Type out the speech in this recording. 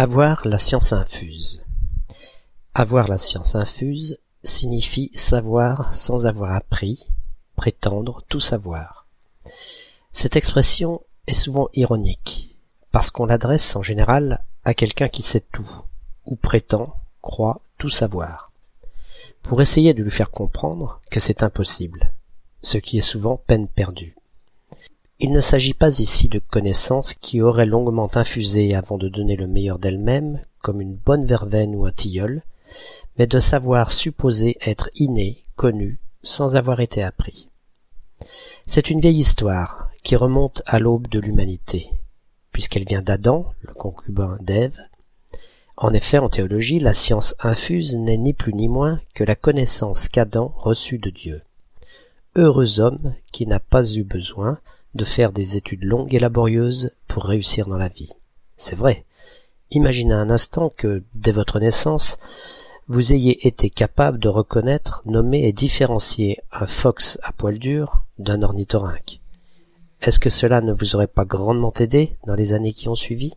Avoir la science infuse. Avoir la science infuse signifie savoir sans avoir appris, prétendre tout savoir. Cette expression est souvent ironique, parce qu'on l'adresse en général à quelqu'un qui sait tout, ou prétend, croit tout savoir, pour essayer de lui faire comprendre que c'est impossible, ce qui est souvent peine perdue. Il ne s'agit pas ici de connaissances qui auraient longuement infusé avant de donner le meilleur d'elles-mêmes, comme une bonne verveine ou un tilleul, mais de savoir supposé être inné, connu, sans avoir été appris. C'est une vieille histoire qui remonte à l'aube de l'humanité, puisqu'elle vient d'Adam, le concubin d'Ève. En effet, en théologie, la science infuse n'est ni plus ni moins que la connaissance qu'Adam reçut de Dieu. Heureux homme qui n'a pas eu besoin, de faire des études longues et laborieuses pour réussir dans la vie. C'est vrai. Imaginez un instant que, dès votre naissance, vous ayez été capable de reconnaître, nommer et différencier un fox à poil dur d'un ornithorynque. Est-ce que cela ne vous aurait pas grandement aidé dans les années qui ont suivi?